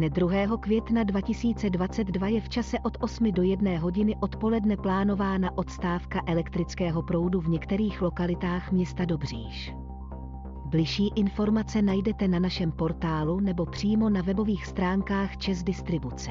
Dne 2. května 2022 je v čase od 8 do 1 hodiny odpoledne plánována odstávka elektrického proudu v některých lokalitách města Dobříš. Bližší informace najdete na našem portálu nebo přímo na webových stránkách Čes Distribuce.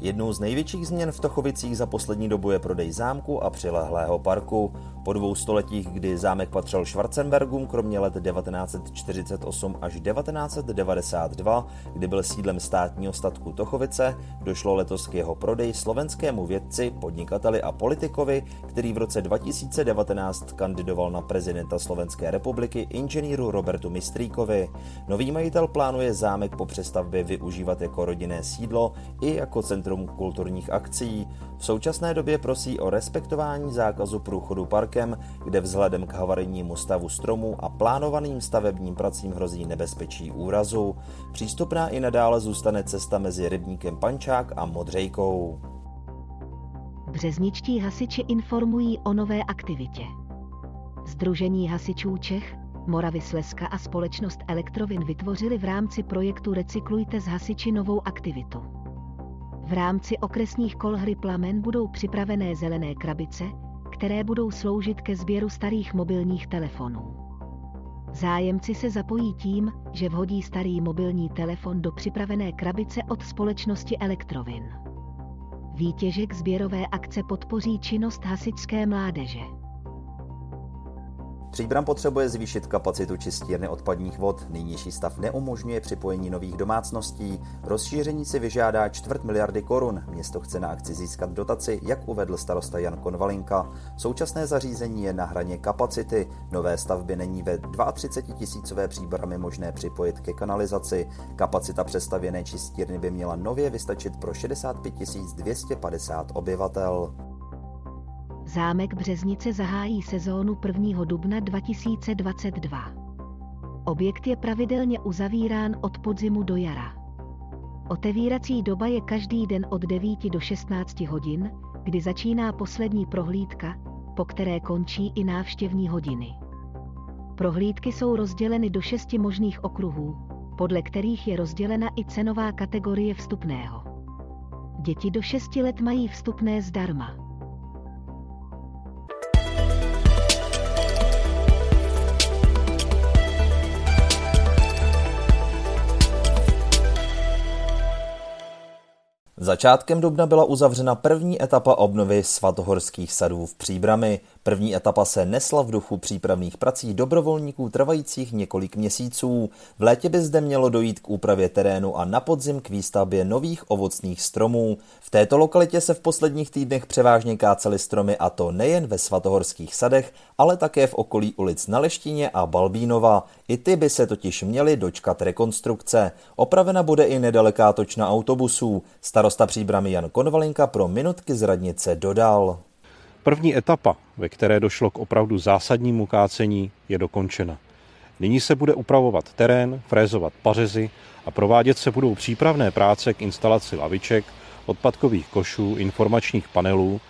Jednou z největších změn v Tochovicích za poslední dobu je prodej zámku a přilehlého parku. Po dvou stoletích, kdy zámek patřil Schwarzenbergům, kromě let 1948 až 1992, kdy byl sídlem státního statku Tochovice, došlo letos k jeho prodeji slovenskému vědci, podnikateli a politikovi, který v roce 2019 kandidoval na prezidenta Slovenské republiky inženýru Robertu Mistríkovi. Nový majitel plánuje zámek po přestavbě využívat jako rodinné sídlo i jako centrum kulturních akcí. V současné době prosí o respektování zákazu průchodu parkem, kde vzhledem k havarijnímu stavu stromů a plánovaným stavebním pracím hrozí nebezpečí úrazu. Přístupná i nadále zůstane cesta mezi rybníkem Pančák a Modřejkou. Březničtí hasiči informují o nové aktivitě. Združení hasičů Čech, Moravy Slezska a společnost Elektrovin vytvořili v rámci projektu Recyklujte z hasiči novou aktivitu. V rámci okresních kol hry Plamen budou připravené zelené krabice, které budou sloužit ke sběru starých mobilních telefonů. Zájemci se zapojí tím, že vhodí starý mobilní telefon do připravené krabice od společnosti Elektrovin. Výtěžek sběrové akce podpoří činnost hasičské mládeže. Příbram potřebuje zvýšit kapacitu čistírny odpadních vod. Nynější stav neumožňuje připojení nových domácností. Rozšíření si vyžádá čtvrt miliardy korun. Město chce na akci získat dotaci, jak uvedl starosta Jan Konvalinka. Současné zařízení je na hraně kapacity. Nové stavby není ve 32 tisícové příbramy možné připojit ke kanalizaci. Kapacita přestavěné čistírny by měla nově vystačit pro 65 250 obyvatel. Zámek Březnice zahájí sezónu 1. dubna 2022. Objekt je pravidelně uzavírán od podzimu do jara. Otevírací doba je každý den od 9 do 16 hodin, kdy začíná poslední prohlídka, po které končí i návštěvní hodiny. Prohlídky jsou rozděleny do šesti možných okruhů, podle kterých je rozdělena i cenová kategorie vstupného. Děti do 6 let mají vstupné zdarma. Začátkem dubna byla uzavřena první etapa obnovy svatohorských sadů v Příbrami. První etapa se nesla v duchu přípravných prací dobrovolníků trvajících několik měsíců. V létě by zde mělo dojít k úpravě terénu a na podzim k výstavbě nových ovocných stromů. V této lokalitě se v posledních týdnech převážně kácely stromy a to nejen ve svatohorských sadech, ale také v okolí ulic na Leštině a Balbínova. I ty by se totiž měly dočkat rekonstrukce. Opravena bude i nedaleká točna autobusů. Starosta příbramy Jan Konvalinka pro minutky z radnice dodal. První etapa, ve které došlo k opravdu zásadnímu kácení, je dokončena. Nyní se bude upravovat terén, frézovat pařezy a provádět se budou přípravné práce k instalaci laviček, odpadkových košů, informačních panelů.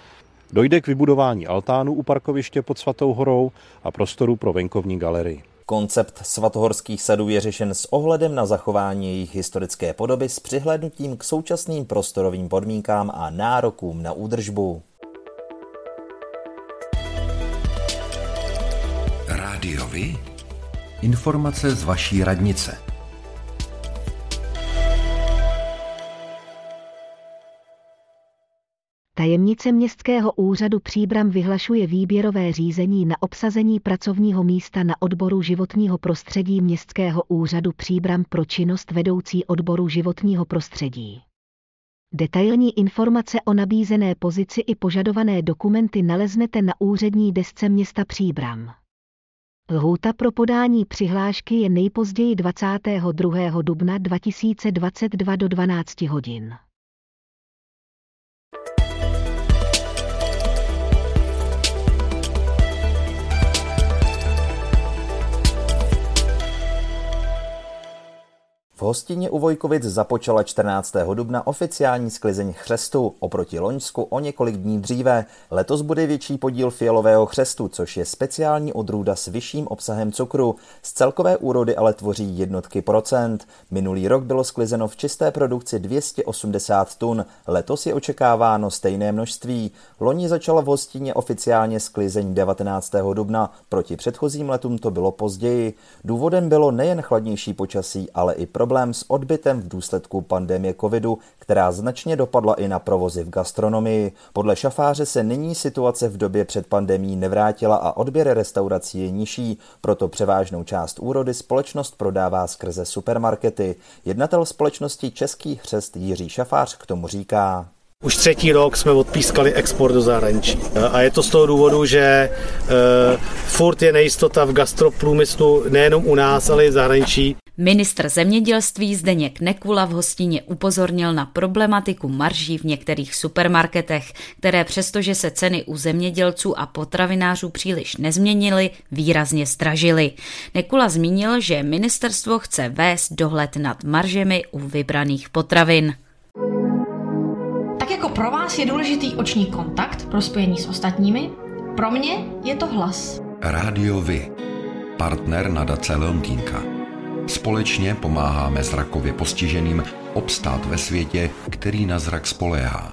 Dojde k vybudování altánu u parkoviště pod Svatou horou a prostoru pro venkovní galerii. Koncept svatohorských sadů je řešen s ohledem na zachování jejich historické podoby s přihlednutím k současným prostorovým podmínkám a nárokům na údržbu. Rádiovi? Informace z vaší radnice. Tajemnice Městského úřadu Příbram vyhlašuje výběrové řízení na obsazení pracovního místa na odboru životního prostředí Městského úřadu Příbram pro činnost vedoucí odboru životního prostředí. Detailní informace o nabízené pozici i požadované dokumenty naleznete na úřední desce města Příbram. Lhůta pro podání přihlášky je nejpozději 22. dubna 2022 do 12 hodin. V hostině u Vojkovic započala 14. dubna oficiální sklizeň chřestu, oproti Loňsku o několik dní dříve. Letos bude větší podíl fialového chřestu, což je speciální odrůda s vyšším obsahem cukru. Z celkové úrody ale tvoří jednotky procent. Minulý rok bylo sklizeno v čisté produkci 280 tun, letos je očekáváno stejné množství. Loni začala v hostině oficiálně sklizeň 19. dubna, proti předchozím letům to bylo později. Důvodem bylo nejen chladnější počasí, ale i problém problém s odbytem v důsledku pandemie covidu, která značně dopadla i na provozy v gastronomii. Podle šafáře se nyní situace v době před pandemí nevrátila a odběr restaurací je nižší, proto převážnou část úrody společnost prodává skrze supermarkety. Jednatel společnosti Český hřest Jiří Šafář k tomu říká. Už třetí rok jsme odpískali export do zahraničí. A je to z toho důvodu, že uh, furt je nejistota v gastroprůmyslu nejenom u nás, ale i v zahraničí. Ministr zemědělství Zdeněk Nekula v hostině upozornil na problematiku marží v některých supermarketech, které přestože se ceny u zemědělců a potravinářů příliš nezměnily, výrazně stražily. Nekula zmínil, že ministerstvo chce vést dohled nad maržemi u vybraných potravin. Tak jako pro vás je důležitý oční kontakt pro spojení s ostatními, pro mě je to hlas. Rádio Vy, partner nadace Leontýnka. Společně pomáháme zrakově postiženým obstát ve světě, který na zrak spoléhá.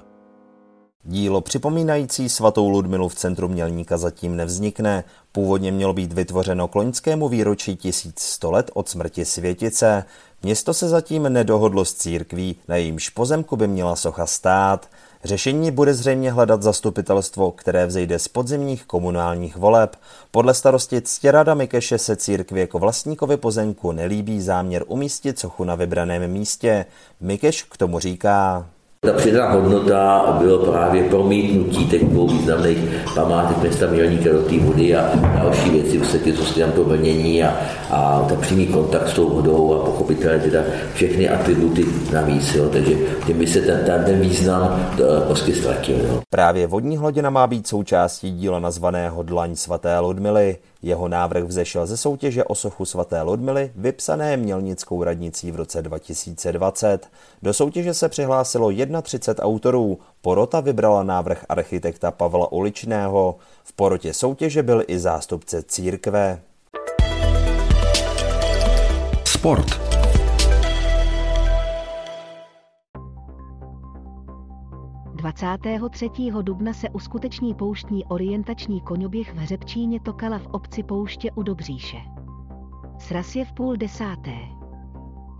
Dílo připomínající svatou Ludmilu v centru Mělníka zatím nevznikne. Původně mělo být vytvořeno k loňskému výročí 1100 let od smrti světice. Město se zatím nedohodlo s církví, na jejímž pozemku by měla socha stát. Řešení bude zřejmě hledat zastupitelstvo, které vzejde z podzimních komunálních voleb. Podle starosti Ctěrada Mikeše se církvi jako vlastníkovi pozemku nelíbí záměr umístit sochu na vybraném místě. Mikeš k tomu říká. Ta přidaná hodnota bylo právě promítnutí těch dvou významných památek města Mělníka do té vody a další věci, vlastně, co tam to vlnění a, a ta přímý kontakt s tou vodou a pochopitelně teda všechny atributy navíc, jo, takže tím by se ten, ten, ten význam eh, prostě ztratil. Jo. Právě vodní hladina má být součástí díla nazvaného Dlaň svaté Ludmily. Jeho návrh vzešel ze soutěže o sochu svaté Ludmily, vypsané Mělnickou radnicí v roce 2020. Do soutěže se přihlásilo 31 autorů. Porota vybrala návrh architekta Pavla Uličného. V porotě soutěže byl i zástupce církve. Sport. 23. dubna se uskuteční pouštní orientační koňoběh v Hřebčíně Tokala v obci Pouště u Dobříše. Sraz je v půl desáté.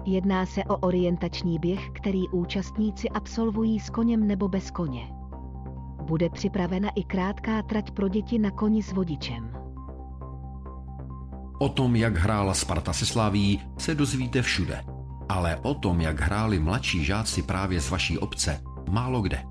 Jedná se o orientační běh, který účastníci absolvují s koněm nebo bez koně. Bude připravena i krátká trať pro děti na koni s vodičem. O tom, jak hrála Sparta se Slaví, se dozvíte všude. Ale o tom, jak hráli mladší žáci právě z vaší obce, málo kde.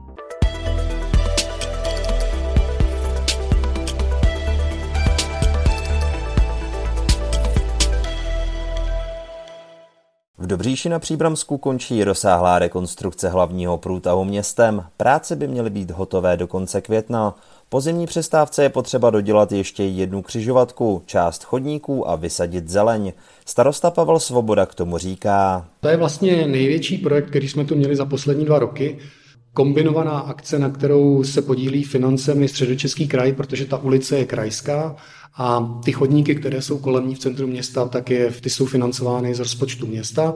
V Dobříši na Příbramsku končí rozsáhlá rekonstrukce hlavního průtahu městem. Práce by měly být hotové do konce května. Po zimní přestávce je potřeba dodělat ještě jednu křižovatku, část chodníků a vysadit zeleň. Starosta Pavel Svoboda k tomu říká. To je vlastně největší projekt, který jsme tu měli za poslední dva roky. Kombinovaná akce, na kterou se podílí financemi Středočeský kraj, protože ta ulice je krajská a ty chodníky, které jsou kolem ní v centru města, tak je, ty jsou financovány z rozpočtu města.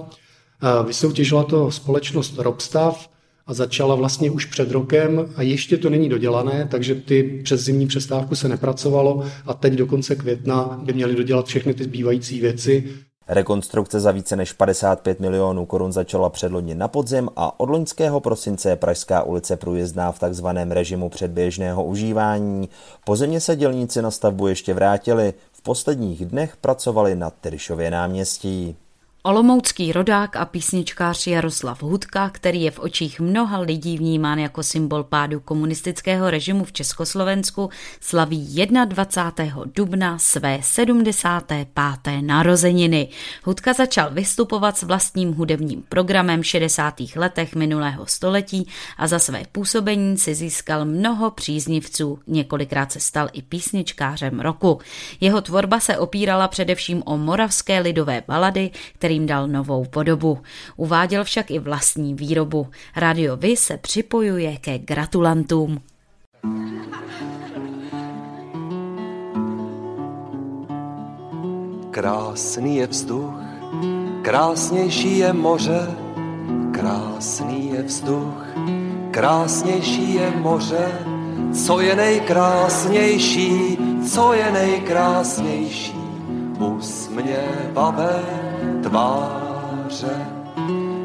Vysoutěžila to společnost Robstav, a začala vlastně už před rokem a ještě to není dodělané, takže ty přes zimní přestávku se nepracovalo a teď do konce května by měli dodělat všechny ty zbývající věci. Rekonstrukce za více než 55 milionů korun začala předloni na podzim a od loňského prosince je Pražská ulice průjezdná v takzvaném režimu předběžného užívání. Po se dělníci na stavbu ještě vrátili, v posledních dnech pracovali na Tyryšově náměstí. Olomoucký rodák a písničkář Jaroslav Hudka, který je v očích mnoha lidí vnímán jako symbol pádu komunistického režimu v Československu, slaví 21. dubna své 75. narozeniny. Hudka začal vystupovat s vlastním hudebním programem v 60. letech minulého století a za své působení si získal mnoho příznivců. Několikrát se stal i písničkářem roku. Jeho tvorba se opírala především o moravské lidové balady, který kterým dal novou podobu. Uváděl však i vlastní výrobu. Radio Vy se připojuje ke gratulantům. Krásný je vzduch, krásnější je moře, krásný je vzduch, krásnější je moře, co je nejkrásnější, co je nejkrásnější, usměvavé tváře.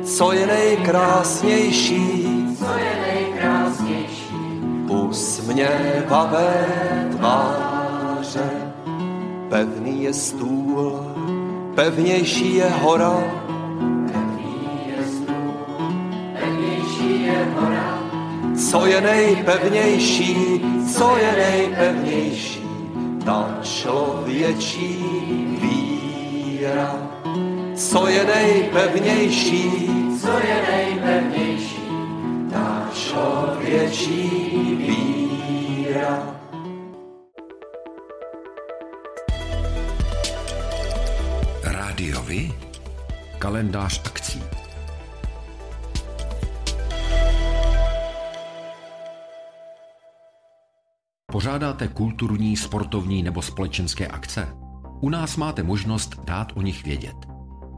Co je nejkrásnější? Co je nejkrásnější? Usměvavé tváře. Pevný je stůl, pevnější je hora. Pevný je stůl, pevnější je hora. Co je nejpevnější? Co je nejpevnější? Ta člověčí víra co je nejpevnější, co je nejpevnější, ta člověčí víra. Rádiovi? Kalendář akcí. Pořádáte kulturní, sportovní nebo společenské akce? U nás máte možnost dát o nich vědět.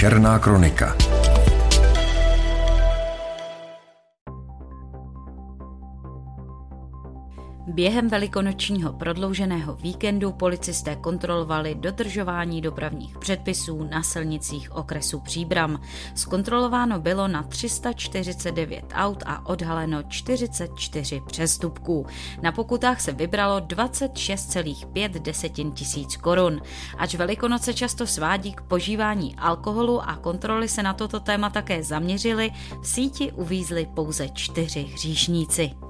Černá kronika. Během velikonočního prodlouženého víkendu policisté kontrolovali dodržování dopravních předpisů na silnicích okresu Příbram. Zkontrolováno bylo na 349 aut a odhaleno 44 přestupků. Na pokutách se vybralo 26,5 desetin tisíc korun. Ač Velikonoce často svádí k požívání alkoholu a kontroly se na toto téma také zaměřily, v síti uvízli pouze čtyři hříšníci.